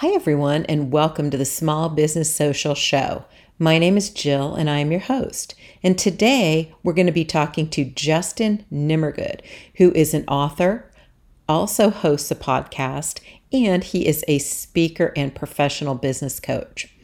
Hi, everyone, and welcome to the Small Business Social Show. My name is Jill, and I am your host. And today we're going to be talking to Justin Nimmergood, who is an author, also hosts a podcast, and he is a speaker and professional business coach.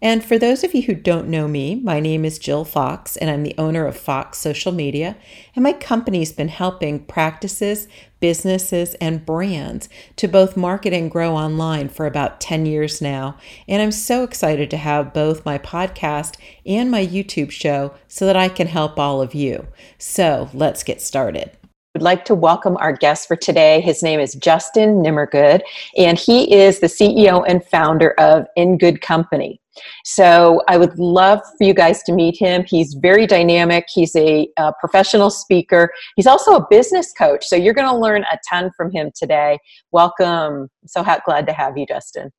And for those of you who don't know me, my name is Jill Fox, and I'm the owner of Fox Social Media. And my company's been helping practices, businesses, and brands to both market and grow online for about 10 years now. And I'm so excited to have both my podcast and my YouTube show so that I can help all of you. So let's get started. I'd like to welcome our guest for today. His name is Justin Nimmergood, and he is the CEO and founder of In Good Company. So I would love for you guys to meet him. He's very dynamic. He's a, a professional speaker. He's also a business coach. So you're going to learn a ton from him today. Welcome. So ha- glad to have you, Justin.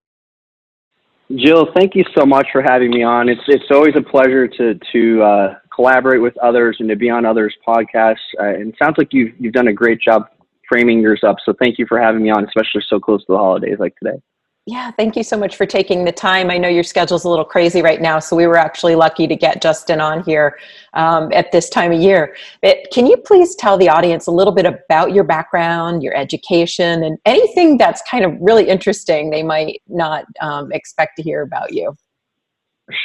Jill, thank you so much for having me on. It's it's always a pleasure to to uh, collaborate with others and to be on others' podcasts. Uh, and it sounds like you've you've done a great job framing yours up. So thank you for having me on, especially so close to the holidays like today. Yeah, thank you so much for taking the time. I know your schedule's a little crazy right now, so we were actually lucky to get Justin on here um, at this time of year. But can you please tell the audience a little bit about your background, your education, and anything that's kind of really interesting they might not um, expect to hear about you?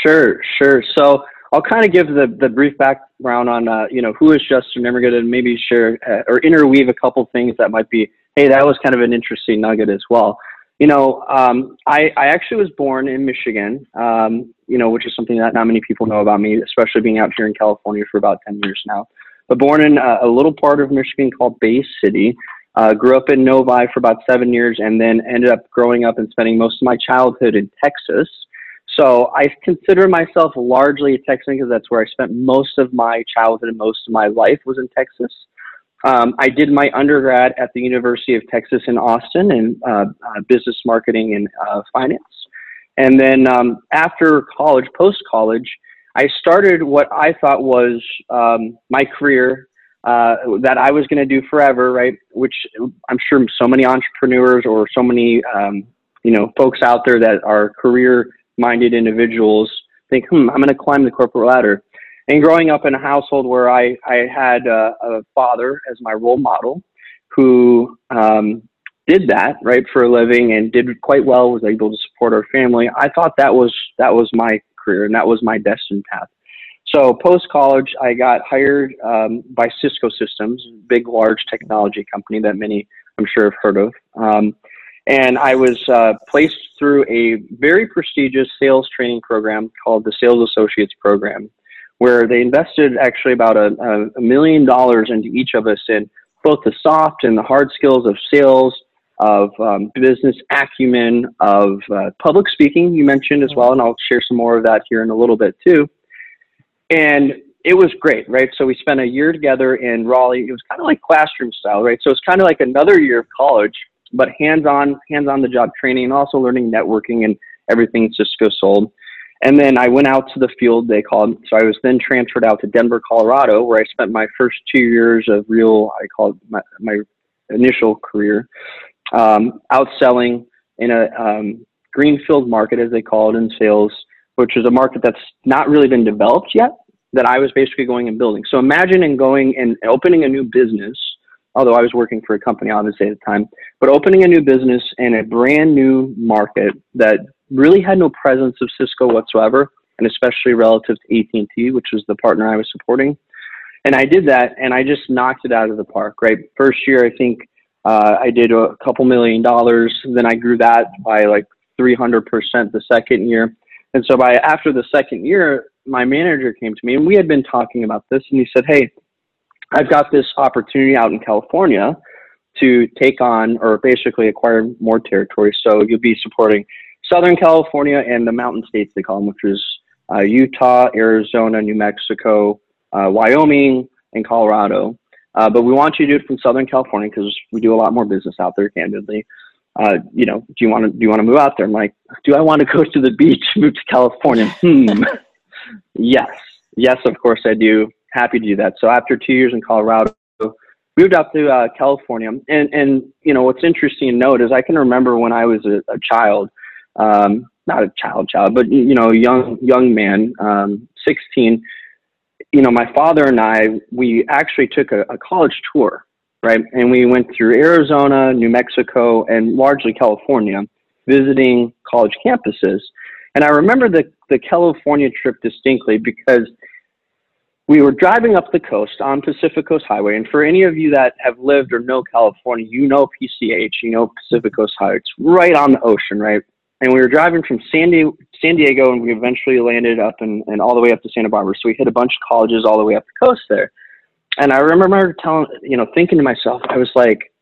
Sure, sure. So I'll kind of give the, the brief background on uh, you know who is Justin Nimmergood and maybe share uh, or interweave a couple things that might be hey that was kind of an interesting nugget as well you know, um, I, I actually was born in Michigan, um, you know, which is something that not many people know about me, especially being out here in California for about 10 years now. But born in a, a little part of Michigan called Bay City. Uh, grew up in Novi for about seven years and then ended up growing up and spending most of my childhood in Texas. So I consider myself largely a Texan because that's where I spent most of my childhood and most of my life was in Texas. Um, I did my undergrad at the University of Texas in Austin in uh, uh, business marketing and uh, finance. And then um, after college, post college, I started what I thought was um, my career uh, that I was going to do forever, right? Which I'm sure so many entrepreneurs or so many um, you know folks out there that are career-minded individuals think, hmm, I'm going to climb the corporate ladder. And growing up in a household where I, I had a, a father as my role model who um, did that right for a living and did quite well, was able to support our family. I thought that was that was my career and that was my destined path. So post college, I got hired um, by Cisco Systems, big, large technology company that many I'm sure have heard of. Um, and I was uh, placed through a very prestigious sales training program called the Sales Associates Program where they invested actually about a, a million dollars into each of us in both the soft and the hard skills of sales, of um, business acumen, of uh, public speaking, you mentioned as well, and I'll share some more of that here in a little bit too. And it was great, right? So we spent a year together in Raleigh. It was kind of like classroom style, right? So it's kind of like another year of college, but hands-on, hands-on the job training, and also learning networking and everything Cisco sold. And then I went out to the field, they called. So I was then transferred out to Denver, Colorado, where I spent my first two years of real, I call it my, my initial career, um, outselling in a um, greenfield market, as they call it in sales, which is a market that's not really been developed yet, that I was basically going and building. So imagine and going and opening a new business, although I was working for a company obviously at the time, but opening a new business in a brand new market that really had no presence of Cisco whatsoever, and especially relative to AT&T, which was the partner I was supporting. And I did that, and I just knocked it out of the park. Right, first year I think uh, I did a couple million dollars. Then I grew that by like 300% the second year. And so by after the second year, my manager came to me, and we had been talking about this, and he said, "Hey, I've got this opportunity out in California." to take on or basically acquire more territory. So you'll be supporting Southern California and the mountain states they call them, which is uh, Utah, Arizona, New Mexico, uh, Wyoming, and Colorado. Uh, but we want you to do it from Southern California because we do a lot more business out there, candidly. Uh, you know, do you want to do you want to move out there? I'm like, do I want to go to the beach, move to California? Hmm. yes, yes, of course I do. Happy to do that. So after two years in Colorado, we moved out to uh, California. And and you know what's interesting to note is I can remember when I was a, a child um, not a child, child, but you know, young young man, um, 16. You know, my father and I, we actually took a, a college tour, right? And we went through Arizona, New Mexico, and largely California, visiting college campuses. And I remember the the California trip distinctly because we were driving up the coast on Pacific Coast Highway. And for any of you that have lived or know California, you know PCH, you know Pacific Coast Highway. It's right on the ocean, right? And we were driving from San Diego, San Diego and we eventually landed up and, and all the way up to Santa Barbara. So we hit a bunch of colleges all the way up the coast there. And I remember telling, you know, thinking to myself, I was like,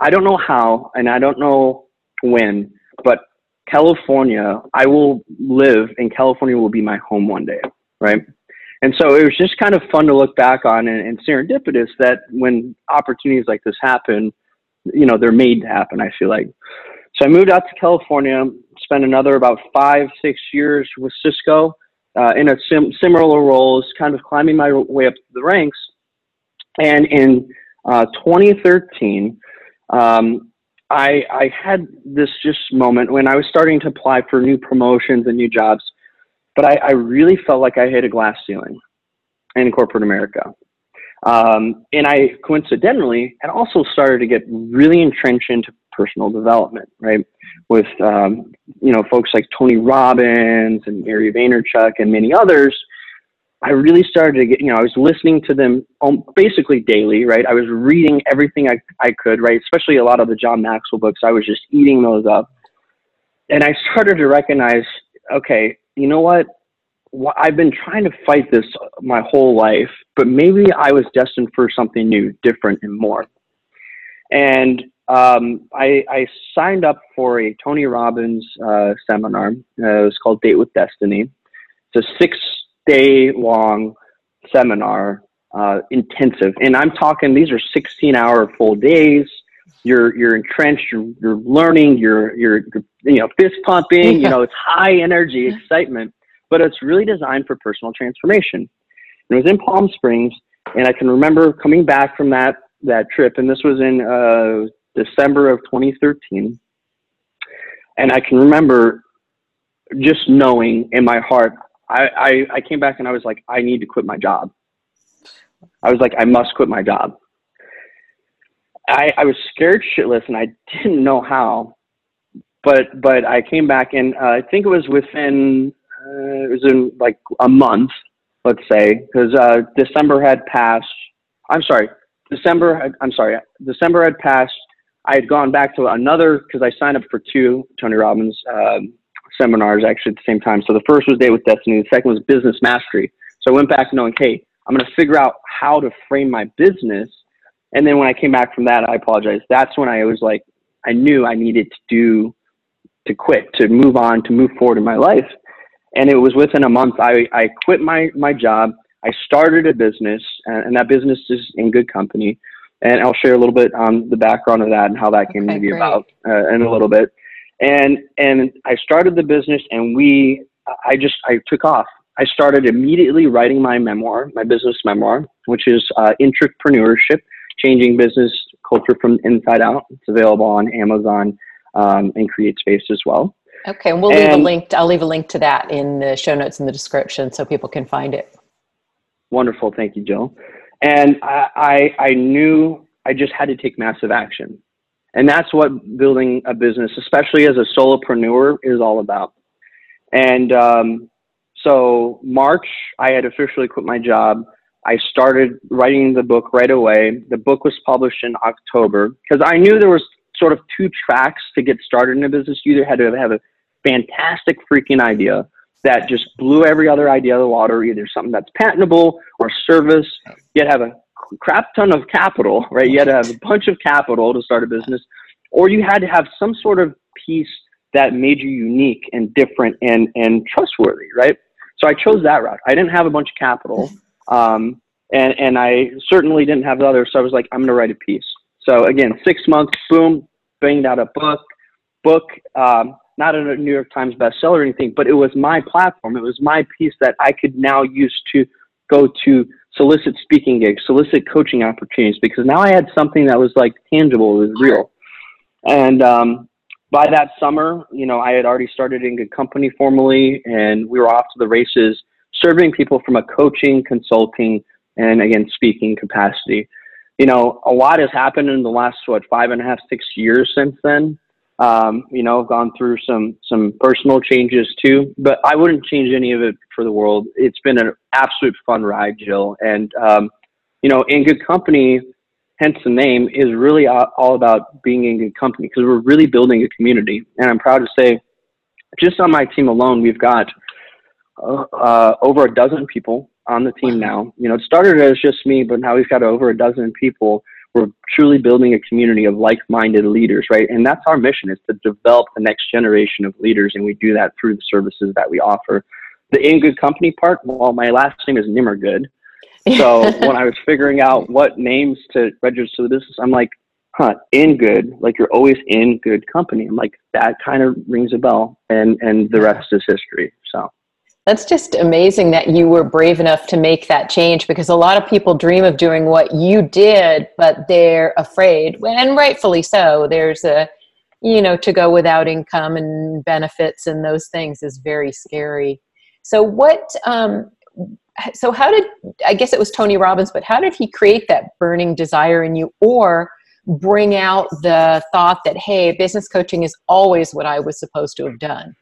I don't know how and I don't know when, but California, I will live and California will be my home one day, right? And so it was just kind of fun to look back on and, and serendipitous that when opportunities like this happen, you know, they're made to happen, I feel like. So I moved out to California, spent another about five, six years with Cisco uh, in a sim- similar roles, kind of climbing my way up the ranks. And in uh, 2013, um, I, I had this just moment when I was starting to apply for new promotions and new jobs but I, I really felt like I hit a glass ceiling in corporate America. Um, and I coincidentally had also started to get really entrenched into personal development, right? With, um, you know, folks like Tony Robbins and Gary Vaynerchuk and many others. I really started to get, you know, I was listening to them basically daily, right? I was reading everything I, I could, right? Especially a lot of the John Maxwell books. I was just eating those up. And I started to recognize, okay, you know what? I've been trying to fight this my whole life, but maybe I was destined for something new, different, and more. And um, I, I, signed up for a Tony Robbins uh, seminar. Uh, it was called Date with Destiny. It's a six day long seminar, uh, intensive. And I'm talking, these are 16 hour full days. You're, you're entrenched, you're, you're learning, you're, you're, you know, fist pumping, you know, it's high energy, excitement but it's really designed for personal transformation. And it was in Palm Springs, and I can remember coming back from that that trip, and this was in uh, December of 2013. And I can remember just knowing in my heart, I, I, I came back and I was like, I need to quit my job. I was like, I must quit my job. I, I was scared shitless and I didn't know how, but but I came back and uh, I think it was within uh, it was in like a month, let's say, because uh, December had passed. I'm sorry, December. Had, I'm sorry, December had passed. I had gone back to another because I signed up for two Tony Robbins um, seminars actually at the same time. So the first was Date with Destiny. The second was Business Mastery. So I went back knowing, hey, I'm going to figure out how to frame my business. And then when I came back from that, I apologize. That's when I was like, I knew I needed to do, to quit, to move on, to move forward in my life. And it was within a month, I, I quit my, my job. I started a business, and, and that business is in good company. And I'll share a little bit on the background of that and how that came okay, to be great. about uh, in a little bit. And and I started the business, and we, I just, I took off. I started immediately writing my memoir, my business memoir, which is uh, Intrapreneurship, Changing Business Culture from Inside Out. It's available on Amazon um, and CreateSpace as well. Okay, and we'll leave a link. I'll leave a link to that in the show notes in the description so people can find it. Wonderful, thank you, Jill. And I, I, I knew I just had to take massive action, and that's what building a business, especially as a solopreneur, is all about. And um, so March, I had officially quit my job. I started writing the book right away. The book was published in October because I knew there was sort of two tracks to get started in a business. You either had to have a fantastic freaking idea that just blew every other idea out of the water, either something that's patentable or service. You had to have a crap ton of capital, right? You had to have a bunch of capital to start a business, or you had to have some sort of piece that made you unique and different and, and trustworthy, right? So I chose that route. I didn't have a bunch of capital, mm-hmm. Um, and, and I certainly didn't have the other. So I was like, I'm going to write a piece. So again, six months, boom, banged out a book. Book, um, not a New York Times bestseller or anything, but it was my platform. It was my piece that I could now use to go to solicit speaking gigs, solicit coaching opportunities, because now I had something that was like tangible, it was real. And um, by that summer, you know, I had already started in good company formally, and we were off to the races, serving people from a coaching, consulting, and again speaking capacity. You know, a lot has happened in the last what five and a half, six years since then. Um, you know, I've gone through some some personal changes too, but I wouldn't change any of it for the world. It's been an absolute fun ride, Jill, and um, you know, in good company, hence the name, is really all about being in good company because we're really building a community. And I'm proud to say, just on my team alone, we've got uh, uh, over a dozen people on the team now. You know, it started as just me, but now we've got over a dozen people we're truly building a community of like-minded leaders, right? And that's our mission is to develop the next generation of leaders, and we do that through the services that we offer. The in good company part, well, my last name is Nimmergood. So when I was figuring out what names to register the business, I'm like, huh, in good, like you're always in good company. I'm like, that kind of rings a bell, and and the rest is history. So that's just amazing that you were brave enough to make that change because a lot of people dream of doing what you did, but they're afraid, and rightfully so. There's a, you know, to go without income and benefits and those things is very scary. So, what, um, so how did, I guess it was Tony Robbins, but how did he create that burning desire in you or bring out the thought that, hey, business coaching is always what I was supposed to have done?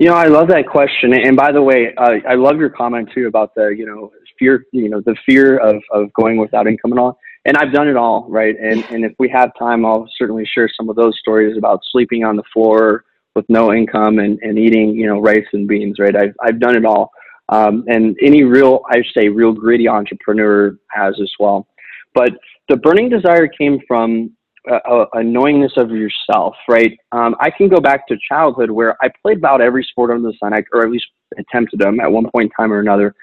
You know, I love that question. And by the way, uh, I love your comment too about the, you know, fear, you know, the fear of, of going without income and all. And I've done it all, right? And, and if we have time, I'll certainly share some of those stories about sleeping on the floor with no income and, and eating, you know, rice and beans, right? I've, I've done it all. Um, and any real, I say, real gritty entrepreneur has as well. But the burning desire came from a, a knowingness of yourself, right? Um, I can go back to childhood where I played about every sport under the sun, or at least attempted them at one point in time or another.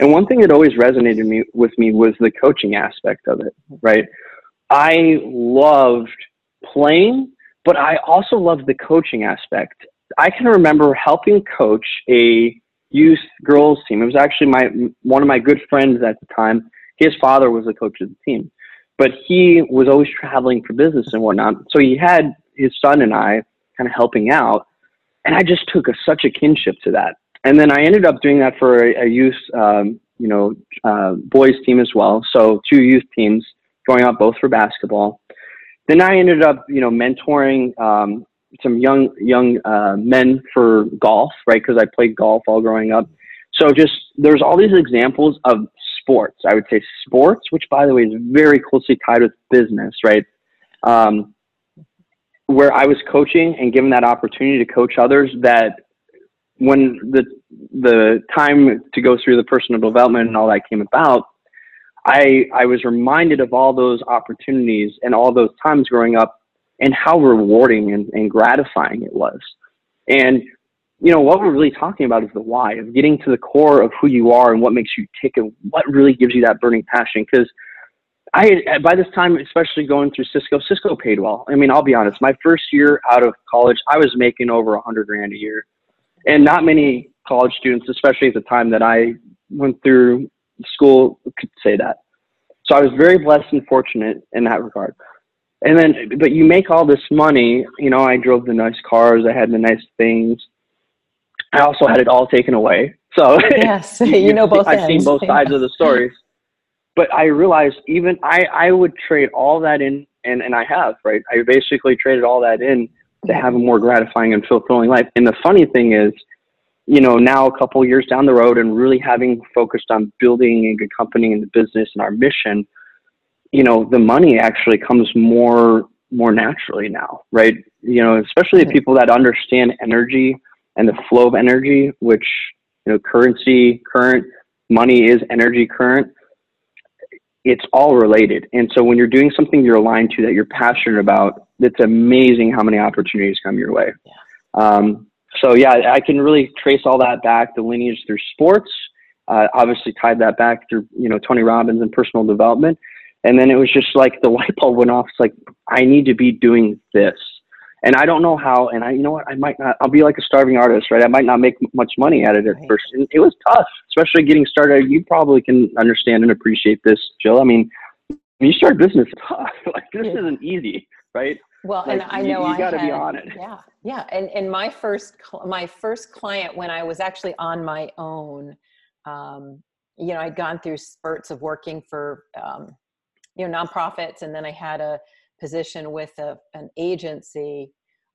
And one thing that always resonated me, with me was the coaching aspect of it, right? I loved playing, but I also loved the coaching aspect. I can remember helping coach a youth girls team. It was actually my one of my good friends at the time. His father was the coach of the team but he was always traveling for business and whatnot. So he had his son and I kind of helping out, and I just took a, such a kinship to that. And then I ended up doing that for a, a youth, um, you know, uh, boys team as well. So two youth teams going out both for basketball. Then I ended up, you know, mentoring um, some young young uh, men for golf, right? Because I played golf all growing up. So just there's all these examples of sports. I would say sports, which by the way is very closely tied with business, right? Um, where I was coaching and given that opportunity to coach others, that when the the time to go through the personal development and all that came about, I I was reminded of all those opportunities and all those times growing up and how rewarding and, and gratifying it was. And you know, what we're really talking about is the why of getting to the core of who you are and what makes you tick and what really gives you that burning passion. Because I, by this time, especially going through Cisco, Cisco paid well. I mean, I'll be honest, my first year out of college, I was making over a hundred grand a year. And not many college students, especially at the time that I went through school, could say that. So I was very blessed and fortunate in that regard. And then, but you make all this money, you know, I drove the nice cars, I had the nice things I also had it all taken away. So yes, you, know both. I've ends. seen both sides of the stories. But I realized even I, I would trade all that in, and, and I have, right? I basically traded all that in to have a more gratifying and fulfilling life. And the funny thing is, you know, now a couple years down the road and really having focused on building a good company and the business and our mission, you know, the money actually comes more more naturally now, right? You know, especially people that understand energy and the flow of energy, which you know, currency, current, money is energy current. It's all related. And so when you're doing something you're aligned to that you're passionate about, it's amazing how many opportunities come your way. Yeah. Um, so yeah, I can really trace all that back, the lineage through sports. Uh, obviously tied that back through you know Tony Robbins and personal development, and then it was just like the light bulb went off. It's like I need to be doing this and I don't know how. And I, you know what, I might not. I'll be like a starving artist, right? I might not make much money at it at right. first. And it was tough, especially getting started. You probably can understand and appreciate this, Jill. I mean, when you start business, tough. like this isn't easy, right? Well, like, and I know you, you got to be on it. Yeah, yeah. And and my first my first client when I was actually on my own, um, you know, I'd gone through spurts of working for um, you know nonprofits, and then I had a position with a, an agency.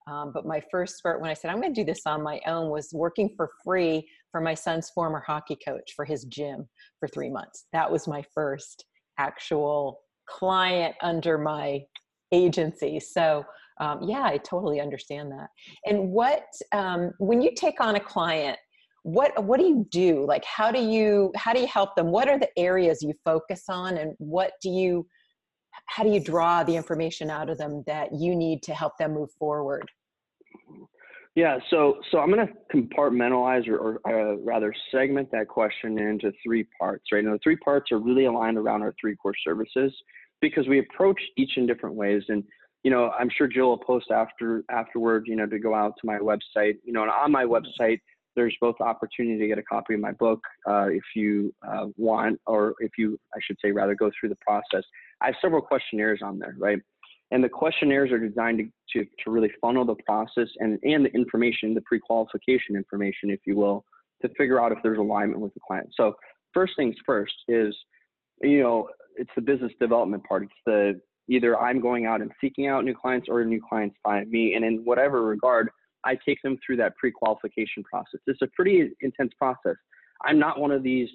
Um, but my first spurt when I said I'm going to do this on my own was working for free for my son's former hockey coach for his gym for three months. That was my first actual client under my agency. So um, yeah, I totally understand that. And what um, when you take on a client, what what do you do? Like how do you how do you help them? What are the areas you focus on, and what do you how do you draw the information out of them that you need to help them move forward? Yeah, so so I'm going to compartmentalize or, or uh, rather segment that question into three parts. Right now, the three parts are really aligned around our three core services because we approach each in different ways. And you know, I'm sure Jill will post after afterward. You know, to go out to my website. You know, and on my website, there's both opportunity to get a copy of my book uh, if you uh, want, or if you, I should say, rather go through the process. I have several questionnaires on there, right? And the questionnaires are designed to, to, to really funnel the process and, and the information, the pre-qualification information, if you will, to figure out if there's alignment with the client. So first things first is, you know, it's the business development part. It's the either I'm going out and seeking out new clients or new clients find me. And in whatever regard, I take them through that pre-qualification process. It's a pretty intense process. I'm not one of these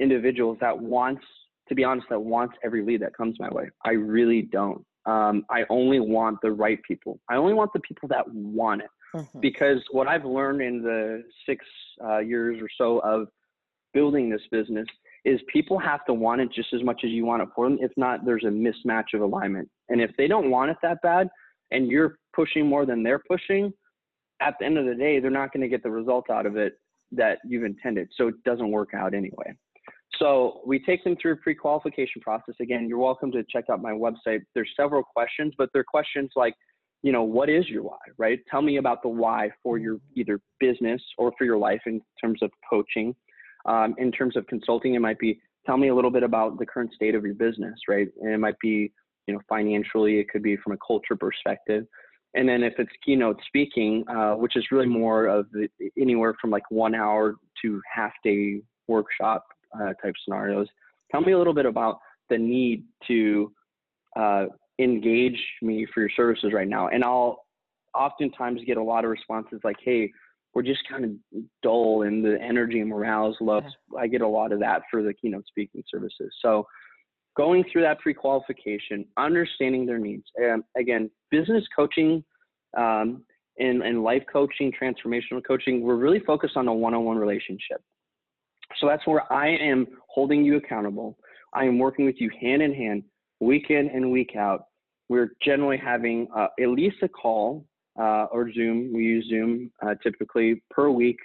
individuals that wants, to be honest, that wants every lead that comes my way. I really don't. Um, I only want the right people. I only want the people that want it. Mm-hmm. Because what I've learned in the six uh, years or so of building this business is people have to want it just as much as you want it for them. If not, there's a mismatch of alignment. And if they don't want it that bad and you're pushing more than they're pushing, at the end of the day, they're not going to get the result out of it that you've intended. So it doesn't work out anyway. So we take them through a pre-qualification process. Again, you're welcome to check out my website. There's several questions, but they're questions like, you know, what is your why, right? Tell me about the why for your either business or for your life in terms of coaching. Um, in terms of consulting, it might be tell me a little bit about the current state of your business, right? And it might be, you know, financially, it could be from a culture perspective. And then if it's keynote speaking, uh, which is really more of the, anywhere from like one hour to half day workshop uh, type scenarios, tell me a little bit about the need to uh, engage me for your services right now. And I'll oftentimes get a lot of responses like, hey, we're just kind of dull and the energy and morale is low. Yeah. I get a lot of that for the keynote speaking services. So going through that pre-qualification, understanding their needs. And again, business coaching um, and, and life coaching, transformational coaching, we're really focused on a one-on-one relationship. So that's where I am holding you accountable. I am working with you hand in hand, week in and week out. We're generally having uh, at least a call uh, or Zoom. We use Zoom uh, typically per week.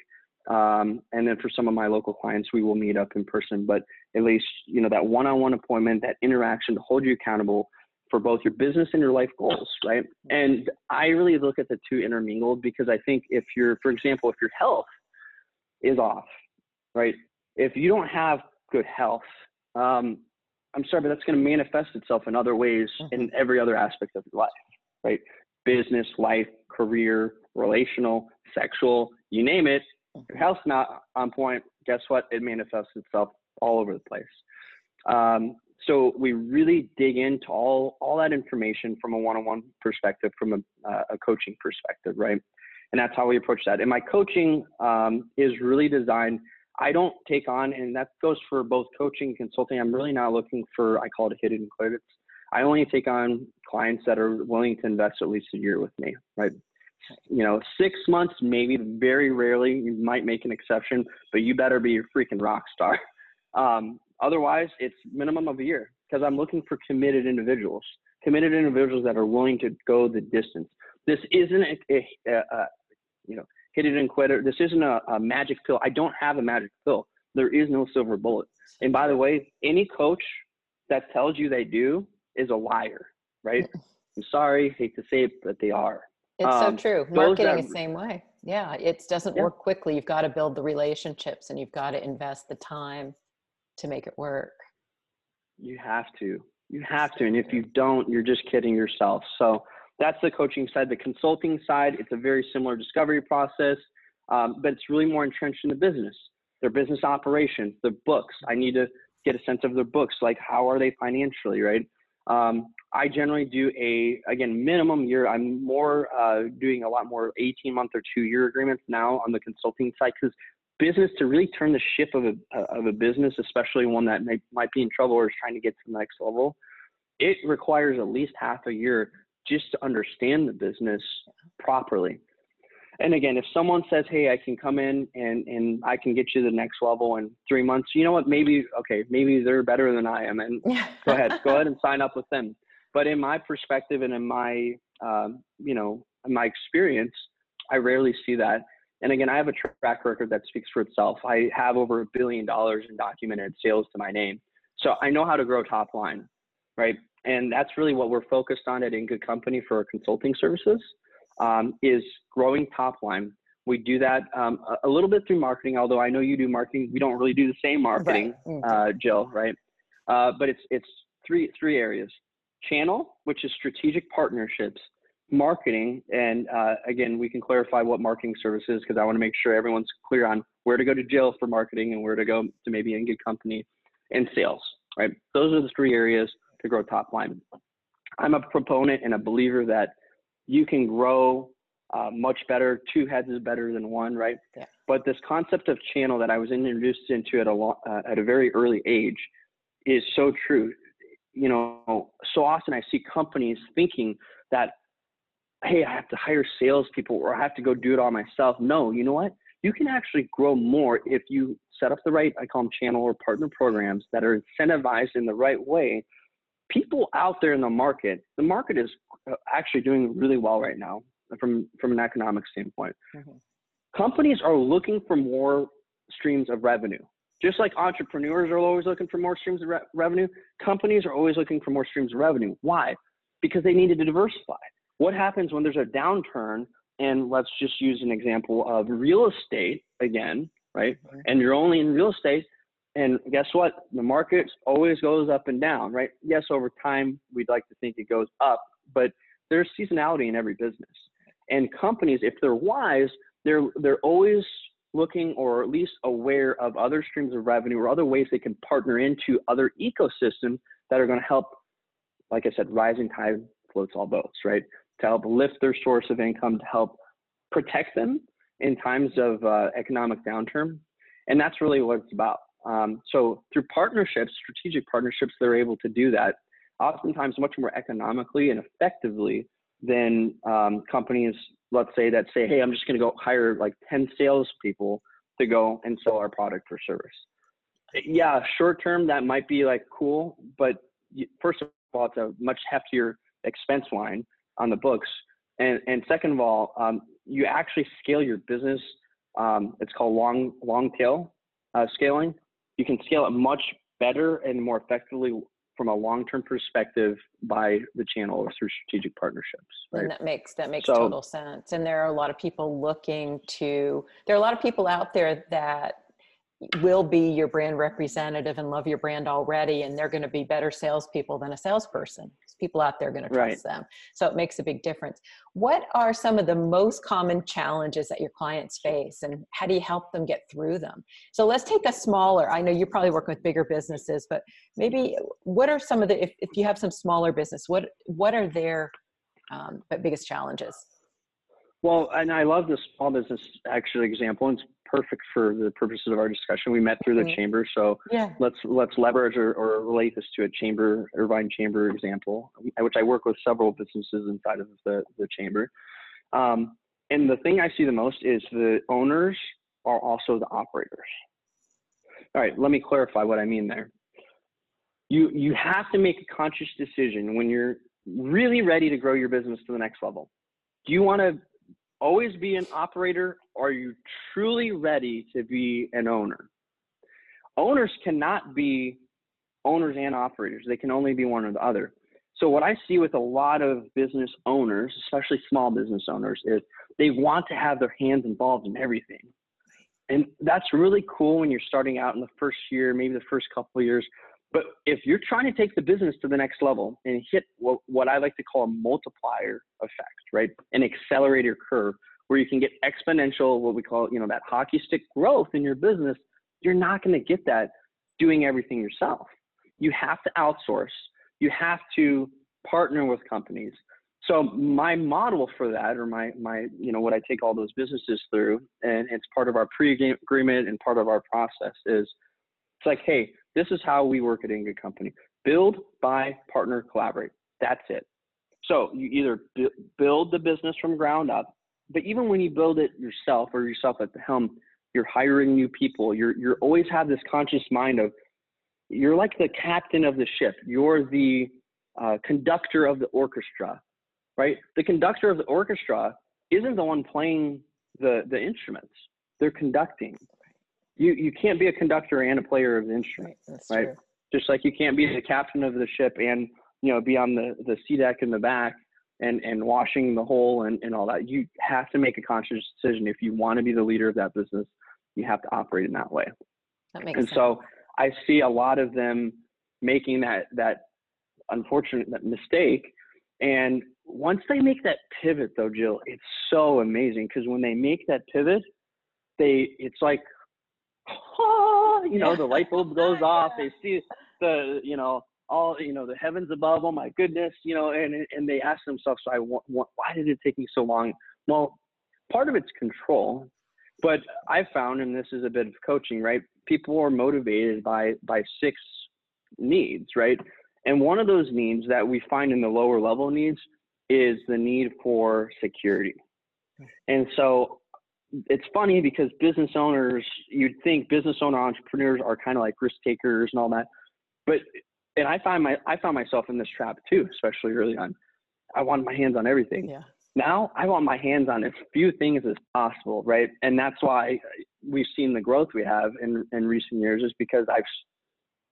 Um, and then for some of my local clients, we will meet up in person. But at least, you know, that one on one appointment, that interaction to hold you accountable for both your business and your life goals, right? And I really look at the two intermingled because I think if you're, for example, if your health is off, right? If you don't have good health, um, I'm sorry, but that's going to manifest itself in other ways mm-hmm. in every other aspect of your life, right? business, life, career, relational, sexual, you name it. Your health's not on point. Guess what? It manifests itself all over the place. Um, so we really dig into all all that information from a one-on-one perspective, from a, uh, a coaching perspective, right? And that's how we approach that. And my coaching um, is really designed. I don't take on, and that goes for both coaching and consulting. I'm really not looking for, I call it a hidden credits. I only take on clients that are willing to invest at least a year with me, right? You know, six months, maybe very rarely, you might make an exception, but you better be a freaking rock star. Um, otherwise, it's minimum of a year because I'm looking for committed individuals, committed individuals that are willing to go the distance. This isn't a, a, a, you know, hit it and quit it. This isn't a, a magic pill. I don't have a magic pill. There is no silver bullet. And by the way, any coach that tells you they do is a liar, right? I'm sorry, hate to say it, but they are. It's um, so true. Marketing the same way. Yeah, it doesn't yeah. work quickly. You've got to build the relationships and you've got to invest the time to make it work. You have to. You have to. And if you don't, you're just kidding yourself. So that's the coaching side. The consulting side, it's a very similar discovery process, um, but it's really more entrenched in the business, their business operations, their books. I need to get a sense of their books, like how are they financially, right? Um, I generally do a again minimum year. I'm more uh, doing a lot more 18 month or two year agreements now on the consulting side because business to really turn the ship of a of a business, especially one that may, might be in trouble or is trying to get to the next level, it requires at least half a year just to understand the business properly. And again, if someone says, "Hey, I can come in and and I can get you the next level in three months," you know what? Maybe okay, maybe they're better than I am, and go ahead, go ahead and sign up with them. But in my perspective and in my um, you know in my experience, I rarely see that. And again, I have a track record that speaks for itself. I have over a billion dollars in documented sales to my name, so I know how to grow top line, right? And that's really what we're focused on at In Good Company for our consulting services um, is growing top line. We do that um, a, a, little bit through marketing, although I know you do marketing. We don't really do the same marketing, right. uh, Jill, right? Uh, but it's it's three three areas: channel, which is strategic partnerships, marketing, and uh, again, we can clarify what marketing services because I want to make sure everyone's clear on where to go to Jill for marketing and where to go to maybe in good company, and sales. Right? Those are the three areas to grow top line. I'm a proponent and a believer that you can grow uh, much better. Two heads is better than one, right? Yeah. But this concept of channel that I was introduced into at a lo- uh, at a very early age is so true. You know, so often I see companies thinking that, hey, I have to hire salespeople or I have to go do it all myself. No, you know what? You can actually grow more if you set up the right, I call them channel or partner programs that are incentivized in the right way people out there in the market, the market is uh, actually doing really well right now from, from an economic standpoint. Mm-hmm. Companies are looking for more streams of revenue. Just like entrepreneurs are always looking for more streams of re- revenue, companies are always looking for more streams of revenue. Why? Because they needed to diversify. What happens when there's a downturn? And let's just use an example of real estate again, right? Mm-hmm. And you're only in real estate, and guess what? The market always goes up and down, right? Yes, over time, we'd like to think it goes up, but there's seasonality in every business. And companies, if they're wise, they're, they're always looking or at least aware of other streams of revenue or other ways they can partner into other ecosystems that are going to help, like I said, rising tide floats all boats, right? To help lift their source of income, to help protect them in times of uh, economic downturn. And that's really what it's about. Um, so through partnerships, strategic partnerships, they're able to do that oftentimes much more economically and effectively than um, companies, let's say, that say, hey, I'm just going to go hire like 10 salespeople to go and sell our product or service. Yeah, short term, that might be like cool, but first of all, it's a much heftier expense line on the books. And, and second of all, um, you actually scale your business. Um, it's called long long tail uh, scaling, you can scale it much better and more effectively from a long-term perspective by the channel or through strategic partnerships. Right? And that makes that makes so, total sense. And there are a lot of people looking to. There are a lot of people out there that will be your brand representative and love your brand already, and they're going to be better salespeople than a salesperson. People out there are going to trust right. them. So it makes a big difference. What are some of the most common challenges that your clients face, and how do you help them get through them? So let's take a smaller, I know you probably work with bigger businesses, but maybe what are some of the, if, if you have some smaller business, what, what are their um, biggest challenges? Well, and I love this small business actually example. It's perfect for the purposes of our discussion. We met through the mm-hmm. chamber, so yeah. let's let's leverage or, or, relate this to a chamber, Irvine Chamber example, which I work with several businesses inside of the the chamber. Um, and the thing I see the most is the owners are also the operators. All right, let me clarify what I mean there. You you have to make a conscious decision when you're really ready to grow your business to the next level. Do you want to always be an operator or are you truly ready to be an owner? Owners cannot be owners and operators. They can only be one or the other. So what I see with a lot of business owners, especially small business owners, is they want to have their hands involved in everything. And that's really cool when you're starting out in the first year, maybe the first couple years. But if you're trying to take the business to the next level and hit what, what I like to call a multiplier effect, right? An accelerator curve where you can get exponential, what we call, you know, that hockey stick growth in your business, you're not going to get that doing everything yourself. You have to outsource. You have to partner with companies. So my model for that, or my my you know what I take all those businesses through, and it's part of our pre-agreement and part of our process is it's like, hey, this is how we work at In Good Company: build, buy, partner, collaborate. That's it. So you either build the business from ground up, but even when you build it yourself or yourself at the helm, you're hiring new people. You're you're always have this conscious mind of you're like the captain of the ship. You're the uh, conductor of the orchestra, right? The conductor of the orchestra isn't the one playing the, the instruments. They're conducting. You, you can't be a conductor and a player of the instrument, right? right? Just like you can't be the captain of the ship and, you know, be on the, the sea deck in the back and, and washing the hole and, and all that. You have to make a conscious decision. If you want to be the leader of that business, you have to operate in that way. That makes and sense. so I see a lot of them making that that unfortunate that mistake. And once they make that pivot, though, Jill, it's so amazing because when they make that pivot, they it's like, oh, you know, the light bulb goes off. They see the you know all you know the heavens above. Oh my goodness, you know, and and they ask themselves, so I want, why did it take me so long? Well, part of it's control but I found, and this is a bit of coaching, right? People are motivated by by six needs, right? And one of those needs that we find in the lower level needs is the need for security. And so it's funny because business owners, you'd think business owner entrepreneurs are kind of like risk takers and all that. But and I find my I found myself in this trap too, especially early on. I wanted my hands on everything. Yeah. Now I want my hands on as few things as possible, right? And that's why we've seen the growth we have in, in recent years is because I've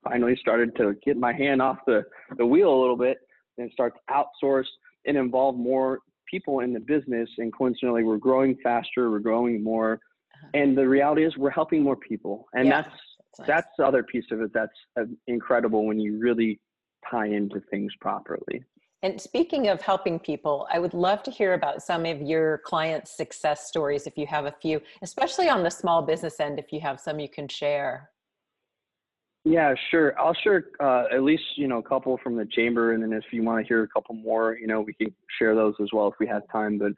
finally started to get my hand off the, the wheel a little bit and start to outsource and involve more people in the business. And coincidentally, we're growing faster, we're growing more. Uh-huh. And the reality is we're helping more people. And yeah, that's, that's, nice. that's the other piece of it that's uh, incredible when you really tie into things properly. And speaking of helping people, I would love to hear about some of your clients' success stories if you have a few, especially on the small business end, if you have some you can share. Yeah, sure. I'll share uh, at least you know a couple from the chamber, and then if you want to hear a couple more, you know, we can share those as well if we have time. But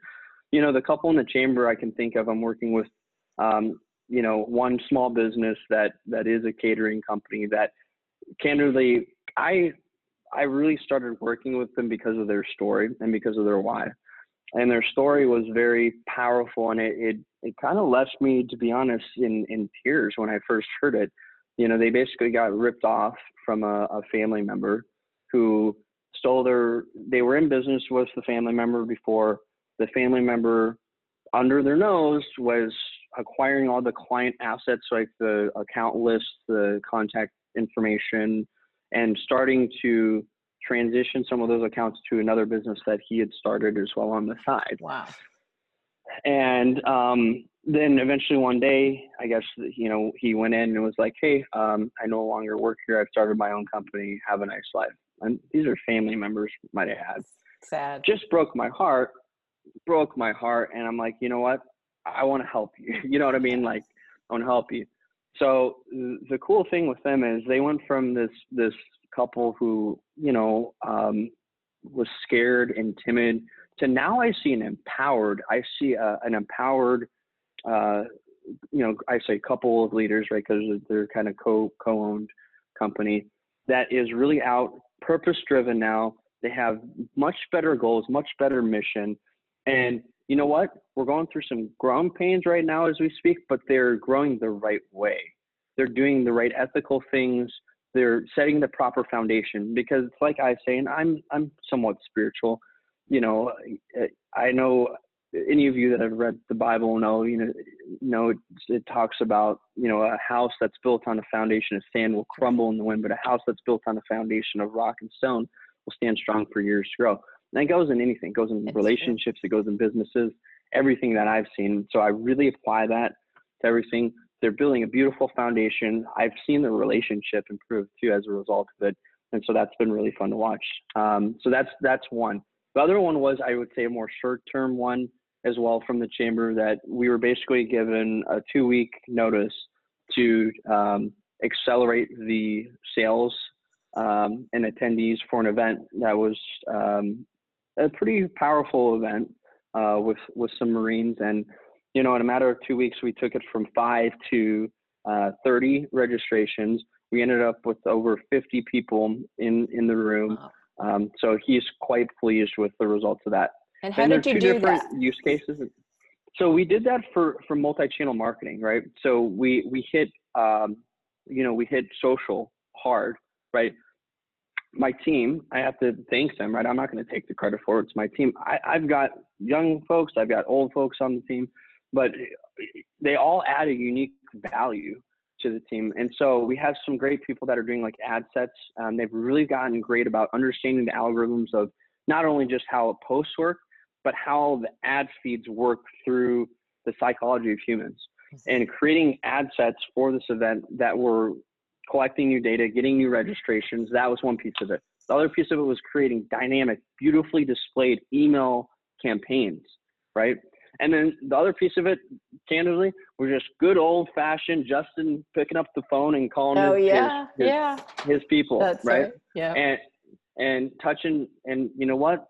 you know, the couple in the chamber I can think of, I'm working with, um, you know, one small business that that is a catering company that, candidly, I I really started working with them because of their story and because of their why. And their story was very powerful, and it it, it kind of left me, to be honest, in in tears when I first heard it. You know, they basically got ripped off from a, a family member who stole their. They were in business with the family member before. The family member, under their nose, was acquiring all the client assets like the account list, the contact information, and starting to transition some of those accounts to another business that he had started as well on the side. Wow. And um, then eventually one day, I guess, you know, he went in and was like, hey, um, I no longer work here. I've started my own company. Have a nice life. And these are family members, might have had. Sad. Just broke my heart, broke my heart. And I'm like, you know what? I want to help you. you know what I mean? Like, I want to help you. So the cool thing with them is they went from this this couple who you know um, was scared and timid to now I see an empowered. I see a, an empowered. Uh, you know, I say couple of leaders, right? Because they're kind of co co-owned company that is really out purpose driven now. They have much better goals, much better mission, and you know what? We're going through some growing pains right now as we speak, but they're growing the right way. They're doing the right ethical things. They're setting the proper foundation because, it's like I say, and I'm I'm somewhat spiritual. You know, I know any of you that have read the Bible know. You know, know it, it talks about you know a house that's built on a foundation of sand will crumble in the wind, but a house that's built on a foundation of rock and stone will stand strong for years to grow. And it goes in anything. It goes in relationships. It goes in businesses. Everything that I've seen. So I really apply that to everything. they're building a beautiful foundation. I've seen the relationship improve too as a result of it, and so that's been really fun to watch. Um, so that's that's one. The other one was I would say a more short term one as well from the chamber that we were basically given a two week notice to um, accelerate the sales um, and attendees for an event that was um, a pretty powerful event uh, with with some Marines. And you know, in a matter of two weeks, we took it from five to uh, 30 registrations. We ended up with over 50 people in in the room. Wow. Um, so he's quite pleased with the results of that. And how and did you do that? Use cases. So we did that for for multi-channel marketing, right? So we we hit um, you know we hit social hard, right? My team, I have to thank them, right? I'm not going to take the credit for it. It's my team. I, I've got young folks, I've got old folks on the team, but they all add a unique value to the team. And so we have some great people that are doing like ad sets. Um, they've really gotten great about understanding the algorithms of not only just how posts work, but how the ad feeds work through the psychology of humans and creating ad sets for this event that were collecting new data, getting new registrations. That was one piece of it. The other piece of it was creating dynamic, beautifully displayed email campaigns, right? And then the other piece of it, candidly, was just good old fashioned Justin picking up the phone and calling oh, his, yeah, his, yeah. his people, That's right? right? Yeah. And and touching and you know what?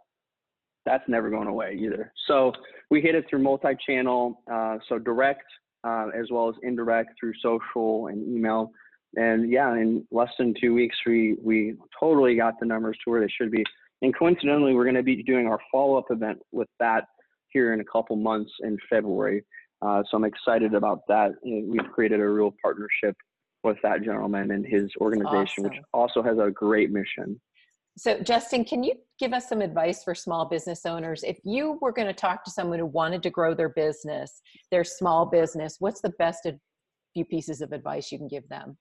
That's never going away either. So we hit it through multi-channel, uh, so direct uh, as well as indirect through social and email. And yeah, in less than two weeks, we we totally got the numbers to where they should be. And coincidentally, we're going to be doing our follow-up event with that here in a couple months in February. Uh, so I'm excited about that. We've created a real partnership with that gentleman and his organization, awesome. which also has a great mission. So, Justin, can you give us some advice for small business owners? If you were going to talk to someone who wanted to grow their business, their small business, what's the best few pieces of advice you can give them?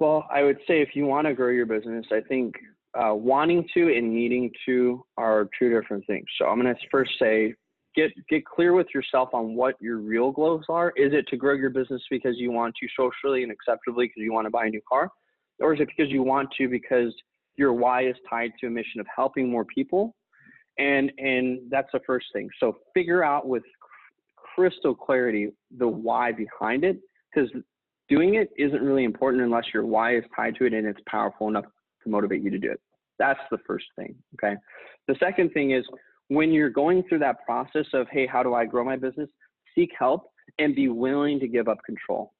Well, I would say if you want to grow your business, I think uh, wanting to and needing to are two different things. So I'm going to first say get get clear with yourself on what your real goals are. Is it to grow your business because you want to socially and acceptably because you want to buy a new car? Or is it because you want to because your why is tied to a mission of helping more people? And and that's the first thing. So figure out with crystal clarity the why behind it because doing it isn't really important unless your why is tied to it and it's powerful enough to motivate you to do it. That's the first thing okay? The second thing is when you're going through that process of hey how do i grow my business? Seek help and be willing to give up control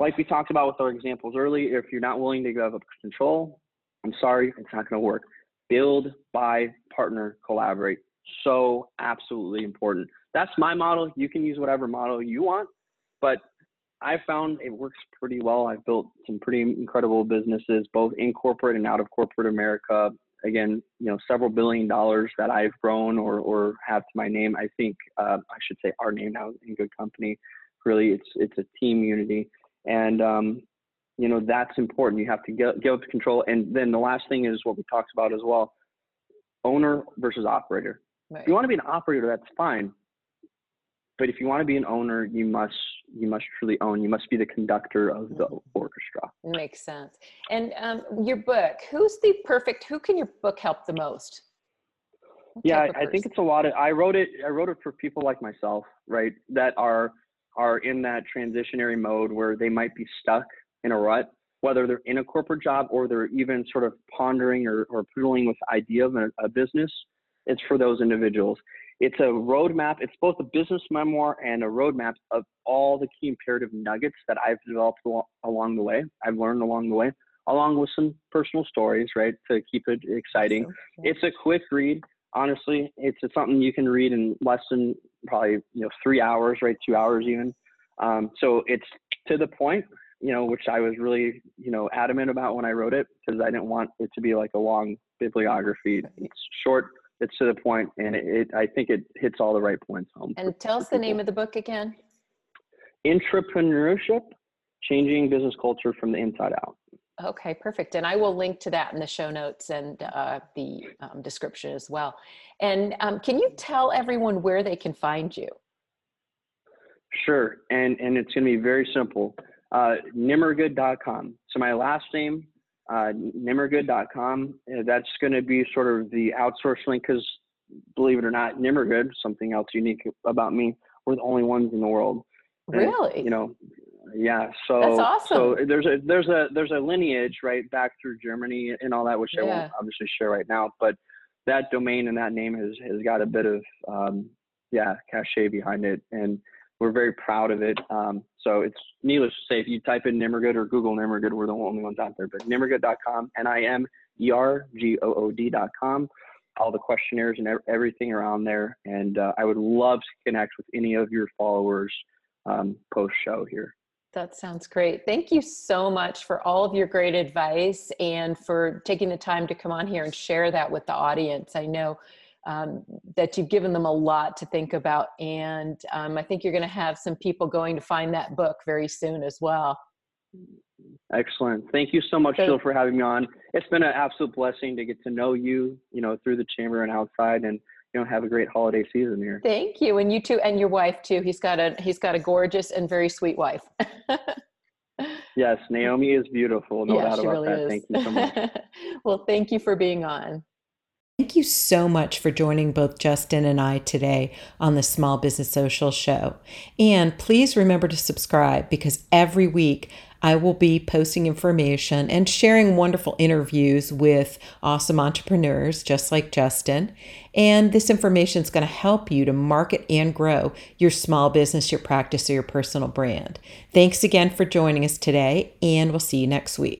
like we talked about with our examples earlier, if you're not willing to give up control, I'm sorry, it's not going to work. Build, buy, partner, collaborate. So absolutely important. That's my model. You can use whatever model you want, but I found it works pretty well. I've built some pretty incredible businesses, both in corporate and out of corporate America. Again, you know, several billion dollars that I've grown or, or have to my name. I think uh, I should say our name now in good company. Really, it's it's a team unity and um, you know that's important. You have to get, give up control. And then the last thing is what we talked about as well: owner versus operator. Right. If you want to be an operator, that's fine. But if you want to be an owner, you must you must truly own. You must be the conductor of the mm-hmm. orchestra. Makes sense. And um, your book, who's the perfect? Who can your book help the most? What yeah, I think it's a lot of. I wrote it. I wrote it for people like myself, right? That are are in that transitionary mode where they might be stuck in a rut, whether they're in a corporate job or they're even sort of pondering or, or poodling with the idea of a, a business. It's for those individuals. It's a roadmap. It's both a business memoir and a roadmap of all the key imperative nuggets that I've developed along the way. I've learned along the way, along with some personal stories, right, to keep it exciting. It's a quick read honestly, it's, it's something you can read in less than probably you know three hours, right? Two hours even. Um, so it's to the point, you know, which I was really you know adamant about when I wrote it because I didn't want it to be like a long bibliography. It's short, it's to the point, and it, it I think it hits all the right points home. And tell us the name of the book again. Intrapreneurship: Changing Business Culture from the Inside Out. Okay, perfect. And I will link to that in the show notes and uh, the um, description as well. And um, can you tell everyone where they can find you? Sure, and and it's going to be very simple. Uh, Nimmergood.com. So my last name, uh, Nimmergood.com. Uh, that's going to be sort of the outsource link because, believe it or not, Nimmergood, something else unique about me, we're the only ones in the world. Really? And, you know, yeah. So that's awesome. So there's a there's a there's a lineage right back through Germany and all that, which yeah. I won't obviously share right now, but that domain and that name has has got a bit of um, yeah cachet behind it, and we're very proud of it. Um, so it's needless to say, if you type in Nimmergood or Google Nimmergood, we're the only ones out there. But Nimmergood.com, N-I-M-E-R-G-O-O-D.com, all the questionnaires and everything around there. And uh, I would love to connect with any of your followers um, post show here. That sounds great. Thank you so much for all of your great advice and for taking the time to come on here and share that with the audience. I know um, that you've given them a lot to think about, and um, I think you're going to have some people going to find that book very soon as well. Excellent. Thank you so much, Jill, for having me on. It's been an absolute blessing to get to know you, you know, through the chamber and outside, and you know, have a great holiday season here. Thank you, and you too, and your wife too. He's got a he's got a gorgeous and very sweet wife. yes, Naomi is beautiful. No yeah, doubt about really that. Is. Thank you so much. well, thank you for being on. Thank you so much for joining both Justin and I today on the Small Business Social Show. And please remember to subscribe because every week I will be posting information and sharing wonderful interviews with awesome entrepreneurs just like Justin. And this information is going to help you to market and grow your small business, your practice, or your personal brand. Thanks again for joining us today, and we'll see you next week.